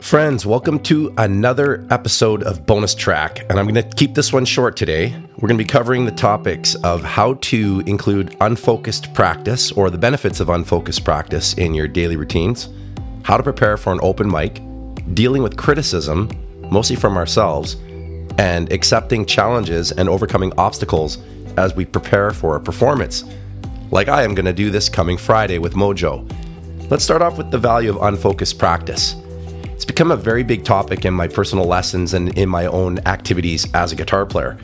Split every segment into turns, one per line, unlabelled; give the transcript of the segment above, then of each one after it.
Friends, welcome to another episode of Bonus Track. And I'm going to keep this one short today. We're going to be covering the topics of how to include unfocused practice or the benefits of unfocused practice in your daily routines, how to prepare for an open mic, dealing with criticism, mostly from ourselves, and accepting challenges and overcoming obstacles as we prepare for a performance. Like I am going to do this coming Friday with Mojo. Let's start off with the value of unfocused practice. It's become a very big topic in my personal lessons and in my own activities as a guitar player.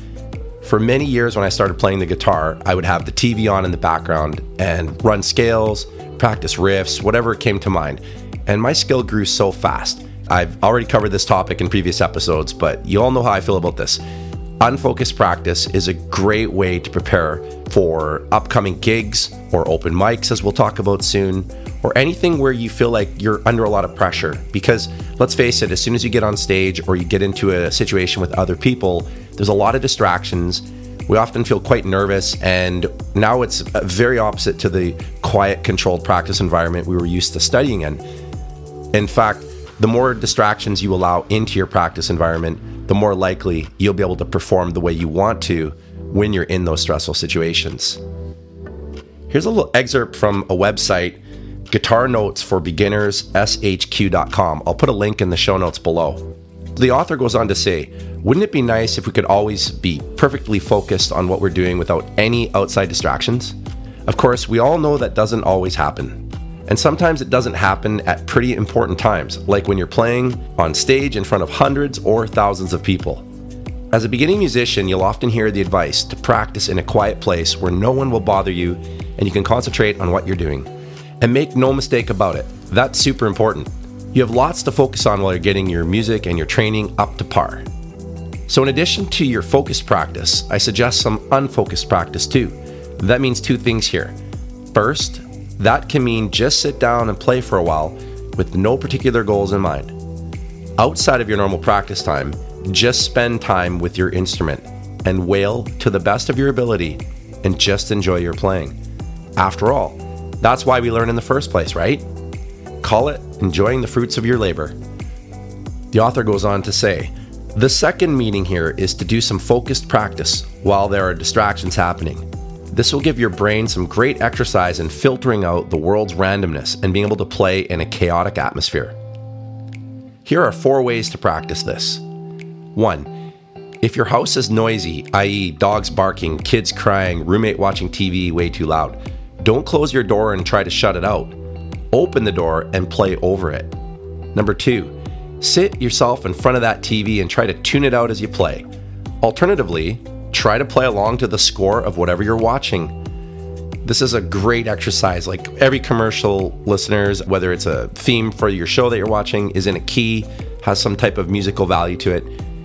For many years, when I started playing the guitar, I would have the TV on in the background and run scales, practice riffs, whatever came to mind. And my skill grew so fast. I've already covered this topic in previous episodes, but you all know how I feel about this. Unfocused practice is a great way to prepare for upcoming gigs or open mics, as we'll talk about soon, or anything where you feel like you're under a lot of pressure. Because let's face it, as soon as you get on stage or you get into a situation with other people, there's a lot of distractions. We often feel quite nervous, and now it's uh, very opposite to the quiet, controlled practice environment we were used to studying in. In fact, the more distractions you allow into your practice environment, the more likely you'll be able to perform the way you want to when you're in those stressful situations. Here's a little excerpt from a website, Guitar Notes for Beginners, shq.com. I'll put a link in the show notes below. The author goes on to say, Wouldn't it be nice if we could always be perfectly focused on what we're doing without any outside distractions? Of course, we all know that doesn't always happen. And sometimes it doesn't happen at pretty important times, like when you're playing on stage in front of hundreds or thousands of people. As a beginning musician, you'll often hear the advice to practice in a quiet place where no one will bother you and you can concentrate on what you're doing. And make no mistake about it, that's super important. You have lots to focus on while you're getting your music and your training up to par. So, in addition to your focused practice, I suggest some unfocused practice too. That means two things here. First, that can mean just sit down and play for a while with no particular goals in mind. Outside of your normal practice time, just spend time with your instrument and wail to the best of your ability and just enjoy your playing. After all, that's why we learn in the first place, right? Call it enjoying the fruits of your labor. The author goes on to say, the second meaning here is to do some focused practice while there are distractions happening. This will give your brain some great exercise in filtering out the world's randomness and being able to play in a chaotic atmosphere. Here are four ways to practice this. 1. If your house is noisy, i.e., dogs barking, kids crying, roommate watching TV way too loud, don't close your door and try to shut it out. Open the door and play over it. Number 2. Sit yourself in front of that TV and try to tune it out as you play. Alternatively, try to play along to the score of whatever you're watching. This is a great exercise. Like every commercial listeners, whether it's a theme for your show that you're watching, is in a key, has some type of musical value to it.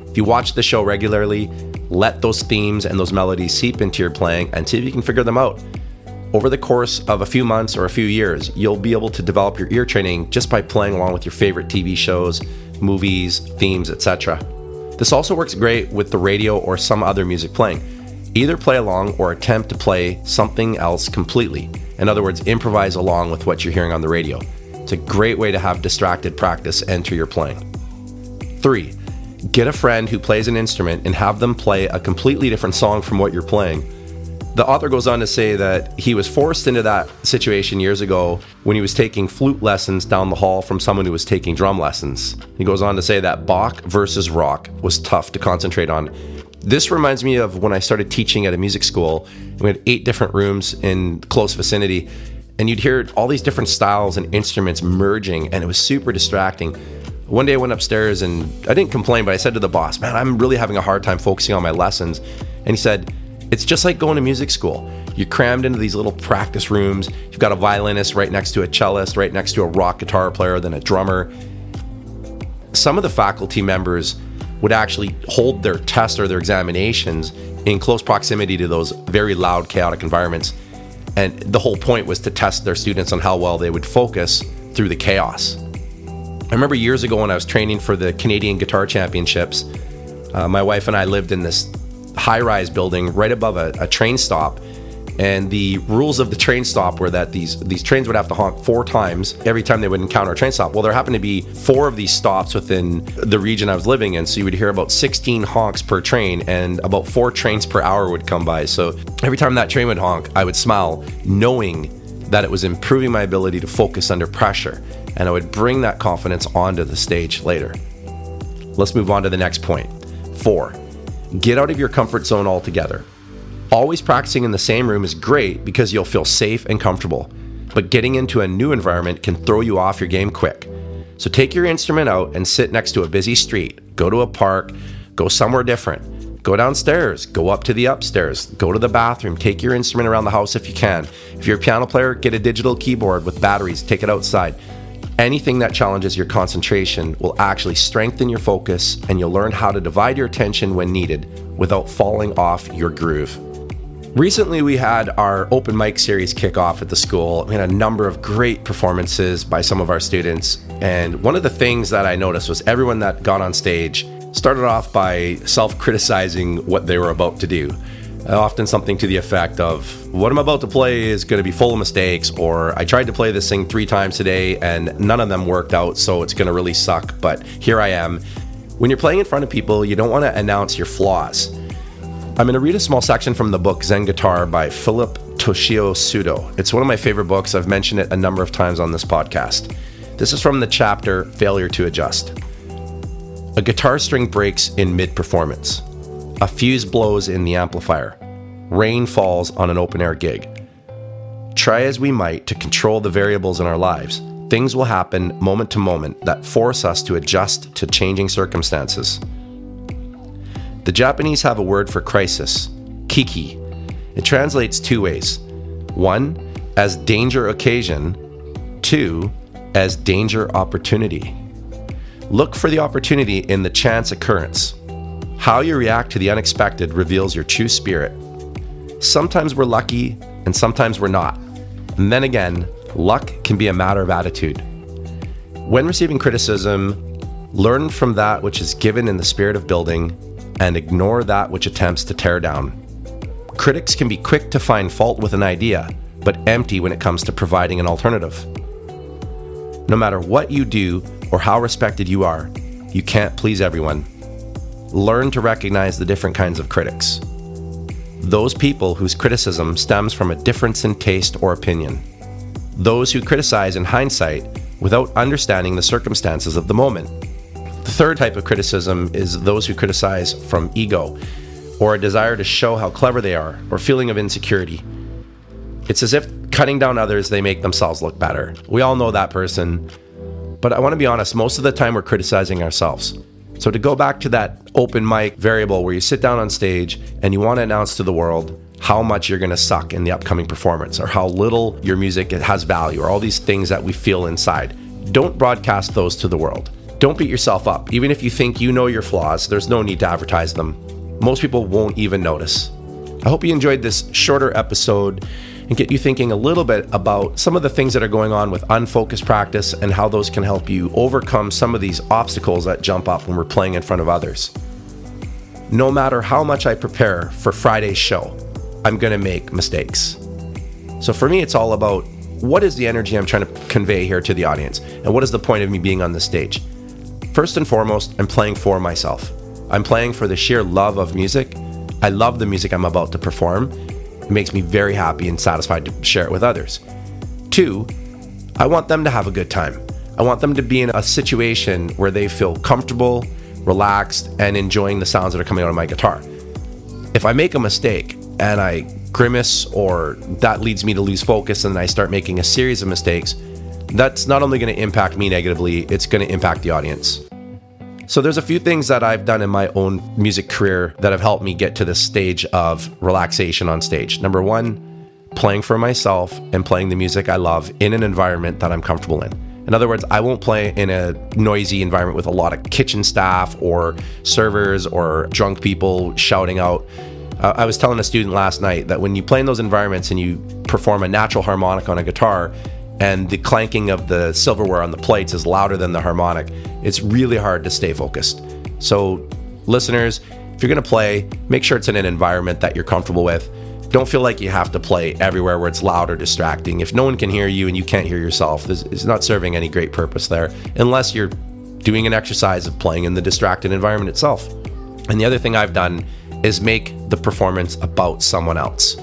If you watch the show regularly, let those themes and those melodies seep into your playing and see if you can figure them out. Over the course of a few months or a few years, you'll be able to develop your ear training just by playing along with your favorite TV shows, movies, themes, etc. This also works great with the radio or some other music playing. Either play along or attempt to play something else completely. In other words, improvise along with what you're hearing on the radio. It's a great way to have distracted practice enter your playing. 3. Get a friend who plays an instrument and have them play a completely different song from what you're playing the author goes on to say that he was forced into that situation years ago when he was taking flute lessons down the hall from someone who was taking drum lessons. He goes on to say that Bach versus rock was tough to concentrate on. This reminds me of when I started teaching at a music school. We had eight different rooms in close vicinity, and you'd hear all these different styles and instruments merging, and it was super distracting. One day I went upstairs and I didn't complain, but I said to the boss, Man, I'm really having a hard time focusing on my lessons. And he said, it's just like going to music school. You're crammed into these little practice rooms. You've got a violinist right next to a cellist, right next to a rock guitar player, then a drummer. Some of the faculty members would actually hold their tests or their examinations in close proximity to those very loud, chaotic environments. And the whole point was to test their students on how well they would focus through the chaos. I remember years ago when I was training for the Canadian Guitar Championships, uh, my wife and I lived in this high rise building right above a, a train stop. And the rules of the train stop were that these these trains would have to honk four times every time they would encounter a train stop. Well, there happened to be four of these stops within the region I was living in, so you would hear about 16 honks per train, and about four trains per hour would come by. So every time that train would honk, I would smile, knowing that it was improving my ability to focus under pressure, and I would bring that confidence onto the stage later. Let's move on to the next point. Four, get out of your comfort zone altogether. Always practicing in the same room is great because you'll feel safe and comfortable, but getting into a new environment can throw you off your game quick. So take your instrument out and sit next to a busy street, go to a park, go somewhere different. Go downstairs, go up to the upstairs, go to the bathroom, take your instrument around the house if you can. If you're a piano player, get a digital keyboard with batteries, take it outside. Anything that challenges your concentration will actually strengthen your focus and you'll learn how to divide your attention when needed without falling off your groove. Recently, we had our open mic series kick off at the school. We had a number of great performances by some of our students. And one of the things that I noticed was everyone that got on stage started off by self criticizing what they were about to do. Uh, often something to the effect of, What I'm about to play is going to be full of mistakes, or I tried to play this thing three times today and none of them worked out, so it's going to really suck, but here I am. When you're playing in front of people, you don't want to announce your flaws. I'm going to read a small section from the book Zen Guitar by Philip Toshio Sudo. It's one of my favorite books. I've mentioned it a number of times on this podcast. This is from the chapter Failure to Adjust. A guitar string breaks in mid performance. A fuse blows in the amplifier. Rain falls on an open air gig. Try as we might to control the variables in our lives, things will happen moment to moment that force us to adjust to changing circumstances. The Japanese have a word for crisis, kiki. It translates two ways one, as danger occasion, two, as danger opportunity. Look for the opportunity in the chance occurrence. How you react to the unexpected reveals your true spirit. Sometimes we're lucky, and sometimes we're not. And then again, luck can be a matter of attitude. When receiving criticism, learn from that which is given in the spirit of building and ignore that which attempts to tear down. Critics can be quick to find fault with an idea, but empty when it comes to providing an alternative. No matter what you do or how respected you are, you can't please everyone. Learn to recognize the different kinds of critics. Those people whose criticism stems from a difference in taste or opinion. Those who criticize in hindsight without understanding the circumstances of the moment. The third type of criticism is those who criticize from ego or a desire to show how clever they are or feeling of insecurity. It's as if cutting down others, they make themselves look better. We all know that person. But I want to be honest, most of the time we're criticizing ourselves. So to go back to that open mic variable where you sit down on stage and you want to announce to the world how much you're going to suck in the upcoming performance or how little your music has value or all these things that we feel inside. Don't broadcast those to the world. Don't beat yourself up. Even if you think you know your flaws, there's no need to advertise them. Most people won't even notice. I hope you enjoyed this shorter episode and get you thinking a little bit about some of the things that are going on with unfocused practice and how those can help you overcome some of these obstacles that jump up when we're playing in front of others. No matter how much I prepare for Friday's show, I'm going to make mistakes. So for me, it's all about what is the energy I'm trying to convey here to the audience and what is the point of me being on the stage. First and foremost, I'm playing for myself. I'm playing for the sheer love of music. I love the music I'm about to perform. It makes me very happy and satisfied to share it with others. Two, I want them to have a good time. I want them to be in a situation where they feel comfortable, relaxed, and enjoying the sounds that are coming out of my guitar. If I make a mistake and I grimace or that leads me to lose focus and I start making a series of mistakes, that's not only going to impact me negatively, it's going to impact the audience. So there's a few things that I've done in my own music career that have helped me get to the stage of relaxation on stage. Number one, playing for myself and playing the music I love in an environment that I'm comfortable in. In other words, I won't play in a noisy environment with a lot of kitchen staff or servers or drunk people shouting out. Uh, I was telling a student last night that when you play in those environments and you perform a natural harmonic on a guitar, and the clanking of the silverware on the plates is louder than the harmonic, it's really hard to stay focused. So, listeners, if you're going to play, make sure it's in an environment that you're comfortable with. don't feel like you have to play everywhere where it's loud or distracting. If no one can hear you and you can't hear yourself, it's not serving any great purpose there, unless you're doing an exercise of playing in the distracted environment itself. And the other thing I've done is make the performance about someone else.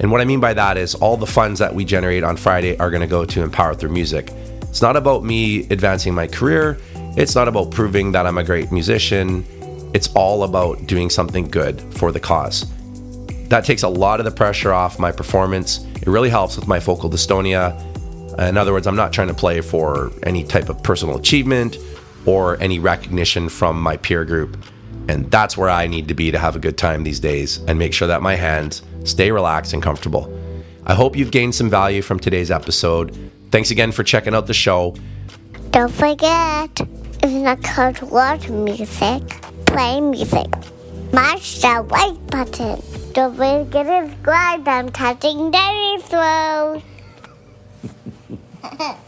And what I mean by that is all the funds that we generate on Friday are going to go to Empower Through Music. It's not about me advancing my career, it's not about proving that I'm a great musician. It's all about doing something good for the cause. That takes a lot of the pressure off my performance. It really helps with my focal dystonia. In other words, I'm not trying to play for any type of personal achievement or any recognition from my peer group. And that's where I need to be to have a good time these days and make sure that my hands stay relaxed and comfortable. I hope you've gained some value from today's episode. Thanks again for checking out the show.
Don't forget, if you're not called watch music, play music. Mash the like button. Don't forget to subscribe. I'm touching Daddy's throat.